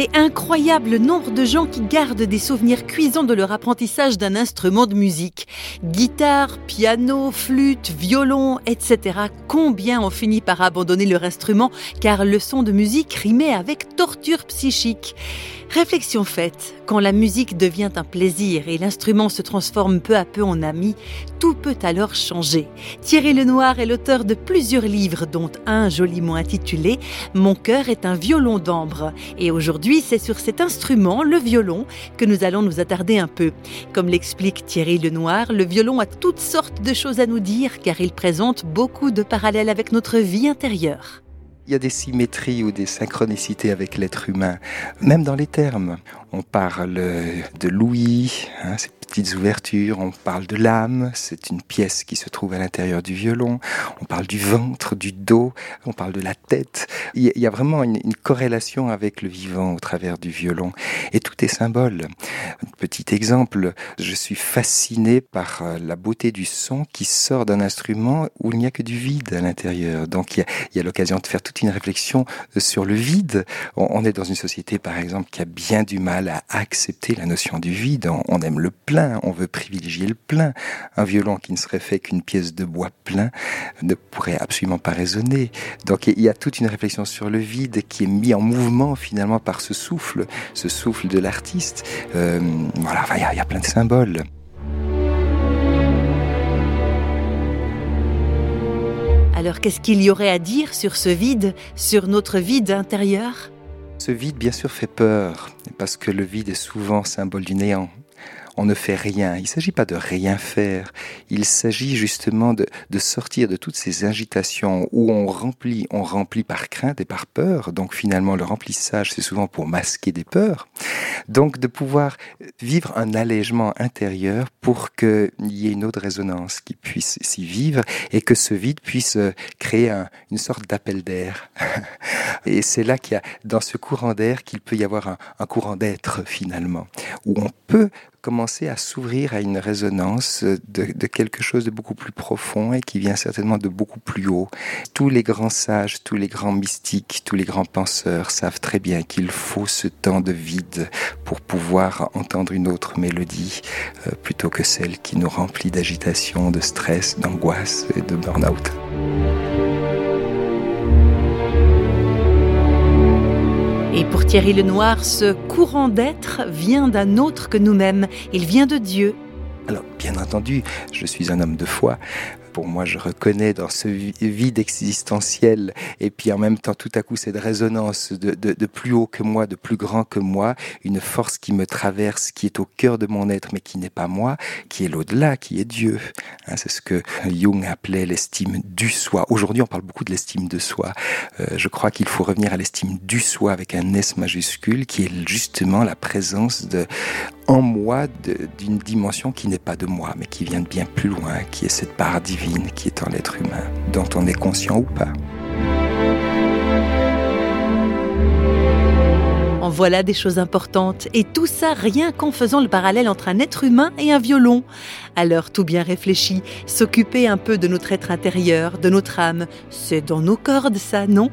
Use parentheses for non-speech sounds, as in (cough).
C'est incroyable le nombre de gens qui gardent des souvenirs cuisants de leur apprentissage d'un instrument de musique. Guitare, piano, flûte, violon, etc. Combien ont fini par abandonner leur instrument car le son de musique rimait avec torture psychique Réflexion faite, quand la musique devient un plaisir et l'instrument se transforme peu à peu en ami, tout peut alors changer. Thierry Lenoir est l'auteur de plusieurs livres, dont un joliment intitulé Mon cœur est un violon d'ambre. Et aujourd'hui, c'est sur cet instrument, le violon, que nous allons nous attarder un peu. Comme l'explique Thierry Lenoir, le violon a toutes sortes de choses à nous dire car il présente beaucoup de parallèles avec notre vie intérieure il y a des symétries ou des synchronicités avec l'être humain, même dans les termes. On parle de Louis, hein, petites ouvertures, on parle de l'âme, c'est une pièce qui se trouve à l'intérieur du violon, on parle du ventre, du dos, on parle de la tête. Il y a vraiment une, corrélation avec le vivant au travers du violon. Et tout est symbole. petit exemple, je suis fasciné par euh, la beauté du son qui sort d'un instrument où il n'y a que du vide à l'intérieur. Donc il y a, l'occasion de faire toute une réflexion euh, sur le vide. On, est dans une société, par exemple, qui a bien du mal à accepter la notion du vide. on aime le plein on veut privilégier le plein. Un violon qui ne serait fait qu'une pièce de bois plein ne pourrait absolument pas résonner. Donc il y a toute une réflexion sur le vide qui est mis en mouvement finalement par ce souffle, ce souffle de l'artiste. Euh, voilà, il y, a plein de symboles. Alors qu'est-ce qu'il y aurait à dire sur ce vide, sur notre vide intérieur? Ce vide, bien sûr, fait peur, parce que le vide est souvent symbole du néant on ne fait rien. Il ne s'agit pas de rien faire. Il s'agit justement de, sortir de toutes ces agitations où on remplit, on remplit par crainte et par peur. Donc finalement, le remplissage, c'est souvent pour masquer des peurs. Donc de pouvoir vivre un allègement intérieur pour qu'il y ait une autre résonance qui puisse s'y vivre et que ce vide puisse créer une sorte d'appel d'air. (laughs) et c'est là qu'il y a, dans ce courant d'air, qu'il peut y avoir un, un courant d'être finalement, où on peut commencer à s'ouvrir à une résonance de, quelque chose de beaucoup plus profond et qui vient certainement de beaucoup plus haut. Tous les grands sages, tous les grands mystiques, tous les grands penseurs savent très bien qu'il faut ce temps de vide pour pouvoir entendre une autre mélodie euh, plutôt que celle qui nous remplit d'agitation, de stress, d'angoisse et de burn-out. Thierry Lenoir, ce courant d'être vient d'un autre que nous-mêmes. Il vient de Dieu. Alors, bien entendu, je suis un homme de foi pour moi, je reconnais dans ce vide existentiel et puis en même temps tout à coup cette résonance de, plus haut que moi, de plus grand que moi, une force qui me traverse, qui est au cœur de mon être mais qui n'est pas moi, qui est l'au-delà, qui est Dieu. Hein, c'est ce que Jung appelait l'estime du soi. Aujourd'hui, on parle beaucoup de l'estime de soi. Euh, je crois qu'il faut revenir à l'estime du soi avec un S majuscule qui est justement la présence de en moi d'une dimension qui n'est pas de moi, mais qui vient de bien plus loin, qui est cette part divine qui est en l'être humain, dont on est conscient ou pas. En voilà des choses importantes, et tout ça rien qu'en faisant le parallèle entre un être humain et un violon. Alors tout bien réfléchi, s'occuper un peu de notre être intérieur, de notre âme, c'est dans nos cordes ça, non?